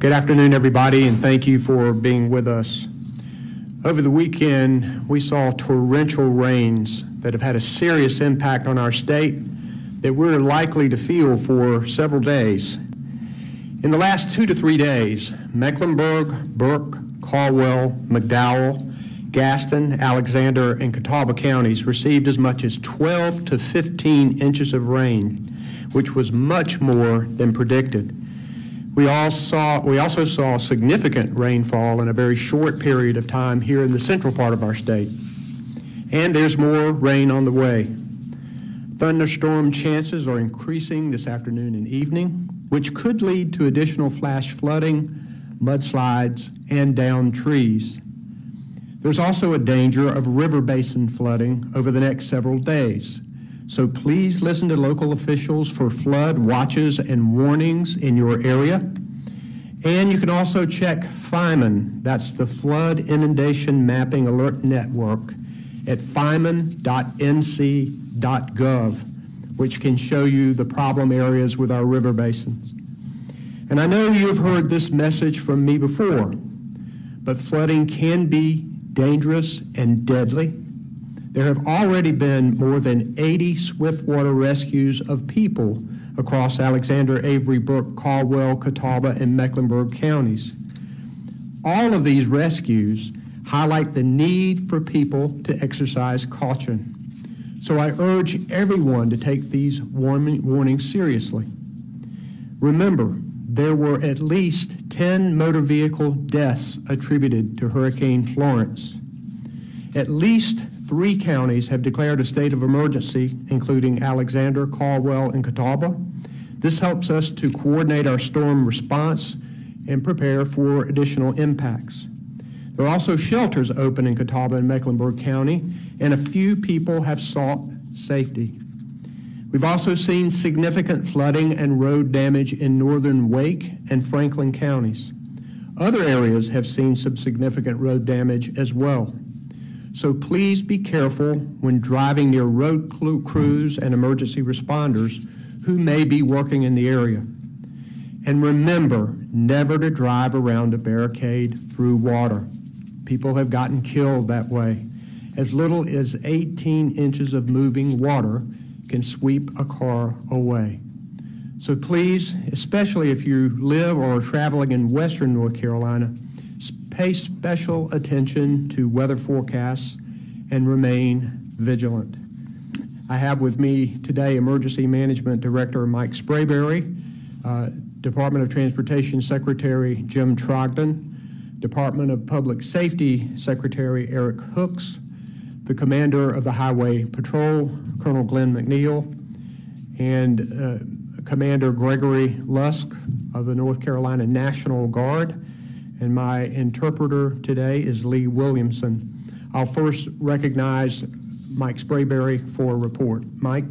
Good afternoon, everybody, and thank you for being with us. Over the weekend, we saw torrential rains that have had a serious impact on our state that we're likely to feel for several days. In the last two to three days, Mecklenburg, Burke, Caldwell, McDowell, Gaston, Alexander, and Catawba counties received as much as 12 to 15 inches of rain, which was much more than predicted. We, all saw, we also saw significant rainfall in a very short period of time here in the central part of our state. And there's more rain on the way. Thunderstorm chances are increasing this afternoon and evening, which could lead to additional flash flooding, mudslides, and downed trees. There's also a danger of river basin flooding over the next several days. So please listen to local officials for flood watches and warnings in your area. And you can also check FIMAN, that's the Flood Inundation Mapping Alert Network, at fiman.nc.gov, which can show you the problem areas with our river basins. And I know you've heard this message from me before, but flooding can be dangerous and deadly. There have already been more than 80 swiftwater rescues of people across Alexander, Avery, Burke, Caldwell, Catawba, and Mecklenburg counties. All of these rescues highlight the need for people to exercise caution. So I urge everyone to take these warnings seriously. Remember, there were at least 10 motor vehicle deaths attributed to Hurricane Florence. At least three counties have declared a state of emergency, including Alexander, Caldwell, and Catawba. This helps us to coordinate our storm response and prepare for additional impacts. There are also shelters open in Catawba and Mecklenburg County, and a few people have sought safety. We've also seen significant flooding and road damage in northern Wake and Franklin counties. Other areas have seen some significant road damage as well. So please be careful when driving near road crews and emergency responders who may be working in the area. And remember never to drive around a barricade through water. People have gotten killed that way. As little as 18 inches of moving water can sweep a car away. So please, especially if you live or are traveling in western North Carolina, pay special attention to weather forecasts and remain vigilant. I have with me today Emergency Management Director Mike Sprayberry, uh, Department of Transportation Secretary Jim Trogdon, Department of Public Safety Secretary Erik Hooks, the Commander of the Highway Patrol, Colonel Glenn McNeill, and uh, Commander Gregory Lusk of the North Carolina National Guard. And my interpreter today is Lee Williamson. I'll first recognize Mike Sprayberry for a report. Mike?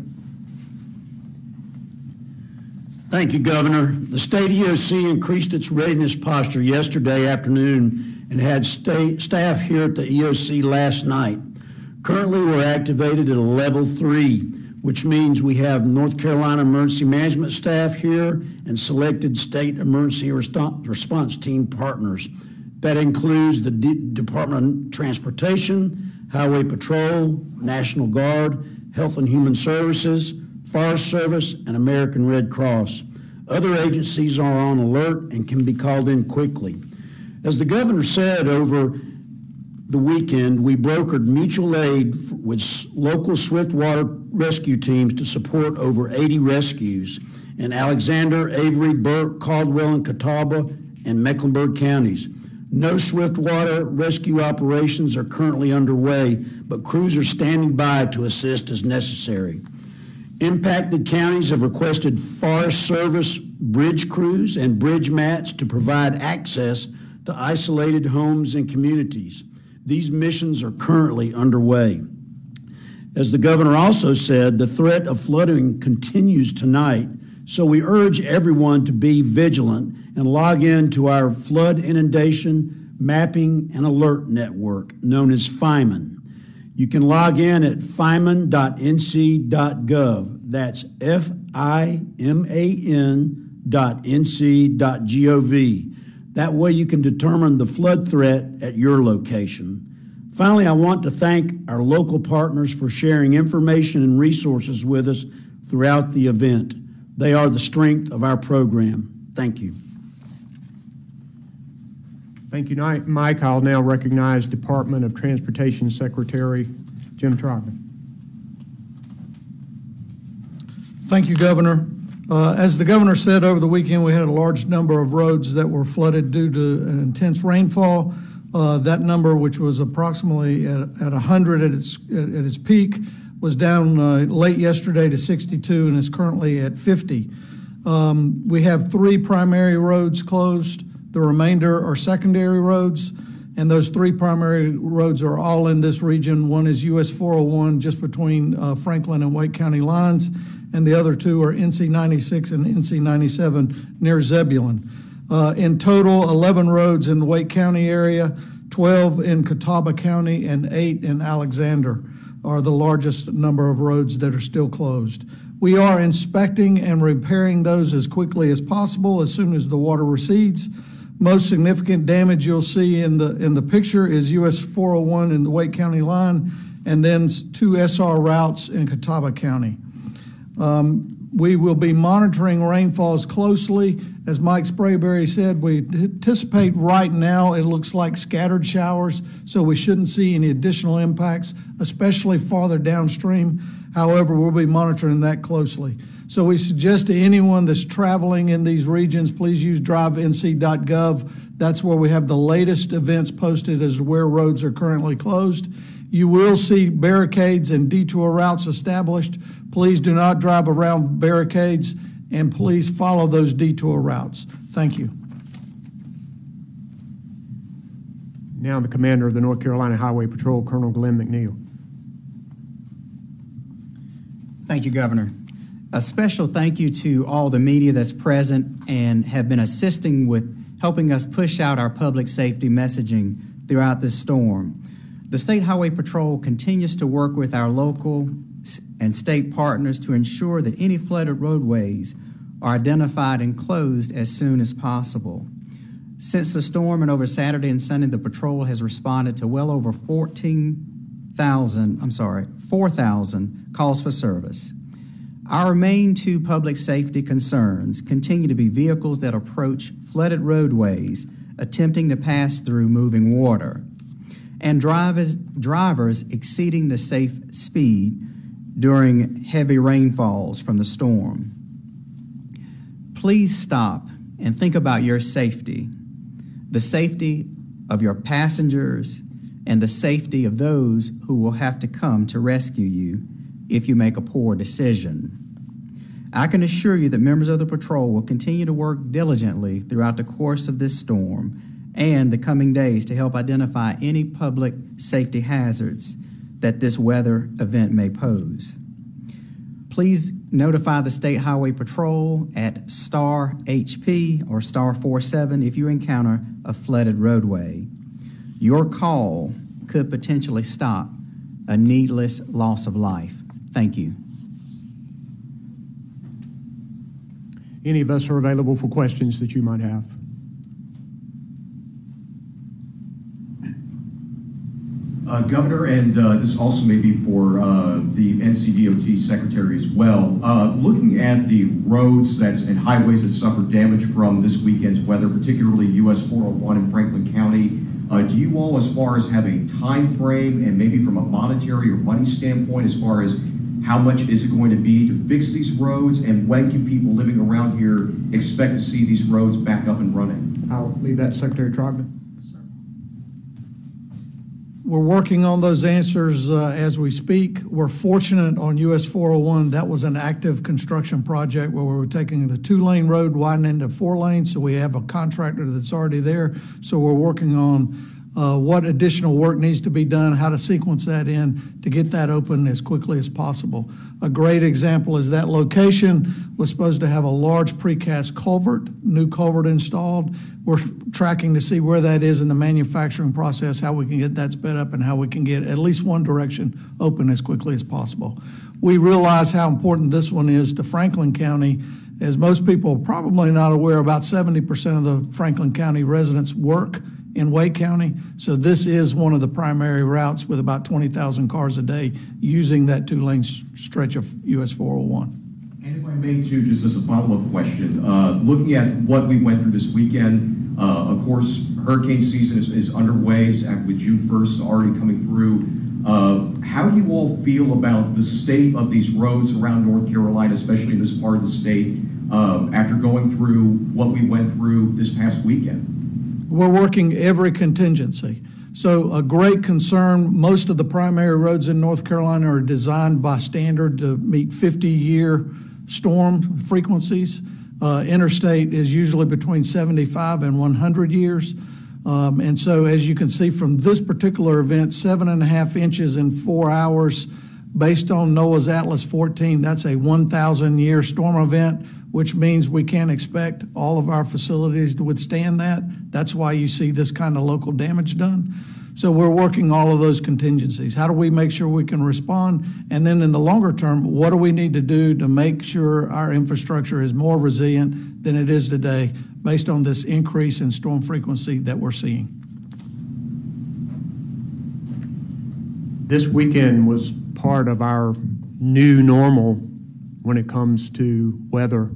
Thank you, Governor. The state EOC increased its readiness posture yesterday afternoon and had staff here at the EOC last night. Currently, we're activated at a level three, which means we have North Carolina emergency management staff here and selected state emergency response team partners. That includes the D Department of Transportation, Highway Patrol, National Guard, Health and Human Services, Forest Service, and American Red Cross. Other agencies are on alert and can be called in quickly. As the governor said over the weekend, we brokered mutual aid with local swiftwater rescue teams to support over 80 rescues in Alexander, Avery, Burke, Caldwell, and Catawba, and Mecklenburg counties. No swiftwater rescue operations are currently underway, but crews are standing by to assist as necessary. Impacted counties have requested Forest Service bridge crews and bridge mats to provide access to isolated homes and communities. These missions are currently underway. As the governor also said, the threat of flooding continues tonight, so we urge everyone to be vigilant and log in to our flood inundation mapping and alert network known as FIMAN. You can log in at fiman.nc.gov. That's F I M A N dot nc.gov. That way you can determine the flood threat at your location. Finally, I want to thank our local partners for sharing information and resources with us throughout the event. They are the strength of our program. Thank you. Thank you, Mike. I'll now recognize Department of Transportation Secretary Jim Trogdon. Thank you, Governor. Uh, As the governor said over the weekend, we had a large number of roads that were flooded due to intense rainfall. Uh, That number, which was approximately at at 100 at its, at at its peak, was down uh, late yesterday to 62 and is currently at 50. Um, We have three primary roads closed. The remainder are secondary roads, and those three primary roads are all in this region. One is US 401, just between uh, Franklin and Wake County lines, and the other two are NC 96 and NC 97 near Zebulon. Uh, In total, 11 roads in the Wake County area, 12 in Catawba County, and eight in Alexander are the largest number of roads that are still closed. We are inspecting and repairing those as quickly as possible as soon as the water recedes. Most significant damage you'll see in the, in the picture is US 401 in the Wake County line, and then two SR routes in Catawba County. Um, We will be monitoring rainfalls closely. As Mike Sprayberry said, we anticipate right now, it looks like scattered showers, so we shouldn't see any additional impacts, especially farther downstream. However, we'll be monitoring that closely. So we suggest to anyone that's traveling in these regions, please use drivenc.gov. That's where we have the latest events posted as to where roads are currently closed. You will see barricades and detour routes established. Please do not drive around barricades, and please follow those detour routes. Thank you. Now the Commander of the North Carolina Highway Patrol, Colonel Glenn McNeill. Thank you, Governor. A special thank you to all the media that's present and have been assisting with helping us push out our public safety messaging throughout this storm. The State Highway Patrol continues to work with our local and state partners to ensure that any flooded roadways are identified and closed as soon as possible. Since the storm and over Saturday and Sunday, the patrol has responded to well over 14,000, I'm sorry, 4,000 calls for service. Our main two public safety concerns continue to be vehicles that approach flooded roadways attempting to pass through moving water and drivers, drivers exceeding the safe speed during heavy rainfalls from the storm. Please stop and think about your safety, the safety of your passengers, and the safety of those who will have to come to rescue you if you make a poor decision. I can assure you that members of the patrol will continue to work diligently throughout the course of this storm and the coming days to help identify any public safety hazards that this weather event may pose. Please notify the State Highway Patrol at star HP or star 47 if you encounter a flooded roadway. Your call could potentially stop a needless loss of life. Thank you. Any of us are available for questions that you might have. Uh, Governor, and uh, this also may be for uh, the NCDOT Secretary as well. Uh, Looking at the roads that's and highways that suffered damage from this weekend's weather, particularly US 401 in Franklin County, uh, do you all, as far as have a time frame and maybe from a monetary or money standpoint, as far as how much is it going to be to fix these roads, and when can people living around here expect to see these roads back up and running? I'll leave that to Secretary Trogdon. We're working on those answers uh, as we speak. We're fortunate on US 401, that was an active construction project where we were taking the two-lane road widening to four lanes, so we have a contractor that's already there. So we're working on uh, what additional work needs to be done, how to sequence that in to get that open as quickly as possible. A great example is that location was supposed to have a large precast culvert, new culvert installed. We're tracking to see where that is in the manufacturing process, how we can get that sped up, and how we can get at least one direction open as quickly as possible. We realize how important this one is to Franklin County As most people are probably not aware, about 70% of the Franklin County residents work in Wake County. So this is one of the primary routes with about 20,000 cars a day using that two-lane stretch of US 401. And if I may too, just as a follow-up question, uh, looking at what we went through this weekend, uh, of course, hurricane season is, is underway, with June 1st already coming through. Uh, How do you all feel about the state of these roads around North Carolina, especially in this part of the state, uh, after going through what we went through this past weekend? We're working every contingency. So a great concern, most of the primary roads in North Carolina are designed by standard to meet 50-year storm frequencies. Uh, Interstate is usually between 75 and 100 years. Um, And so as you can see from this particular event, seven and a half inches in four hours, based on NOAA's Atlas 14, that's a 1,000-year storm event, which means we can't expect all of our facilities to withstand that. That's why you see this kind of local damage done. So we're working all of those contingencies. How do we make sure we can respond? And then in the longer term, what do we need to do to make sure our infrastructure is more resilient than it is today based on this increase in storm frequency that we're seeing? This weekend was part of our new normal when it comes to weather.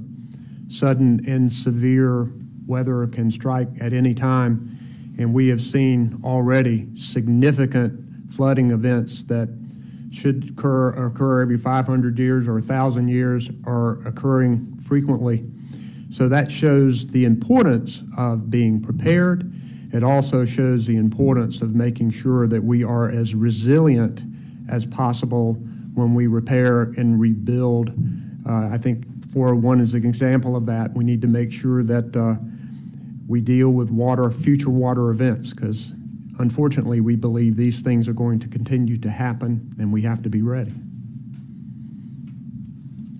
Sudden and severe weather can strike at any time, and we have seen already significant flooding events that should occur, occur every 500 years or 1,000 years are occurring frequently. So that shows the importance of being prepared. It also shows the importance of making sure that we are as resilient as possible when we repair and rebuild. Uh, I think 401 is an example of that. We need to make sure that uh, we deal with water, future water events, because unfortunately, we believe these things are going to continue to happen, and we have to be ready.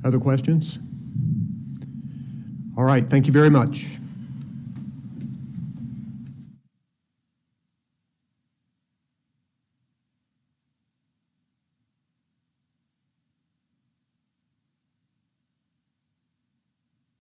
Other questions? All right, thank you very much.